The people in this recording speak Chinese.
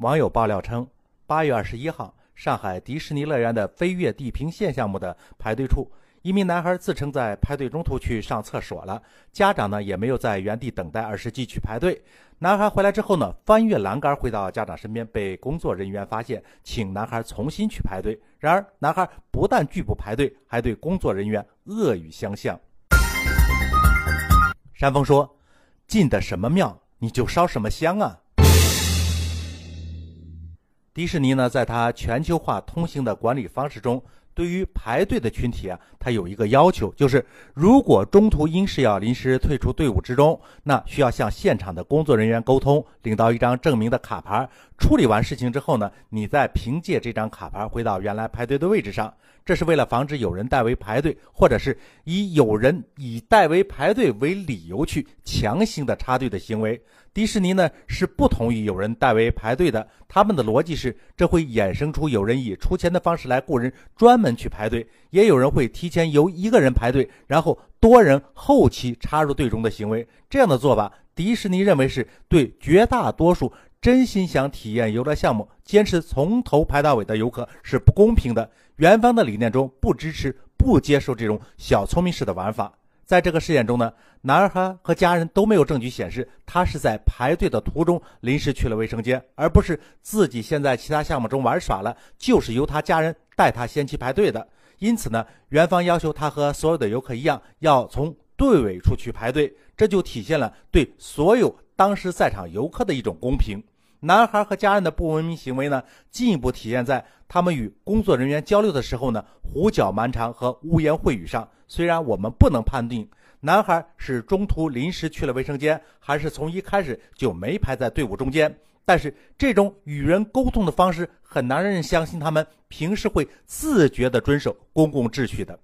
网友爆料称，八月二十一号，上海迪士尼乐园的飞跃地平线项目的排队处，一名男孩自称在排队中途去上厕所了，家长呢也没有在原地等待，而是继续排队。男孩回来之后呢，翻越栏杆回到家长身边，被工作人员发现，请男孩重新去排队。然而，男孩不但拒不排队，还对工作人员恶语相向。山峰说：“进的什么庙，你就烧什么香啊！”迪士尼呢，在它全球化通行的管理方式中，对于排队的群体啊，它有一个要求，就是如果中途因事要临时退出队伍之中，那需要向现场的工作人员沟通，领到一张证明的卡牌。处理完事情之后呢，你再凭借这张卡牌回到原来排队的位置上。这是为了防止有人代为排队，或者是以有人以代为排队为理由去强行的插队的行为。迪士尼呢是不同意有人代为排队的，他们的逻辑是这会衍生出有人以出钱的方式来雇人专门去排队，也有人会提前由一个人排队，然后多人后期插入队中的行为。这样的做法，迪士尼认为是对绝大多数真心想体验游乐项目、坚持从头排到尾的游客是不公平的。园方的理念中不支持、不接受这种小聪明式的玩法。在这个事件中呢，男孩和家人都没有证据显示他是在排队的途中临时去了卫生间，而不是自己先在其他项目中玩耍了，就是由他家人带他先去排队的。因此呢，园方要求他和所有的游客一样，要从队尾处去排队，这就体现了对所有当时在场游客的一种公平。男孩和家人的不文明行为呢，进一步体现在他们与工作人员交流的时候呢，胡搅蛮缠和污言秽语上。虽然我们不能判定男孩是中途临时去了卫生间，还是从一开始就没排在队伍中间，但是这种与人沟通的方式很难让人相信他们平时会自觉地遵守公共秩序的。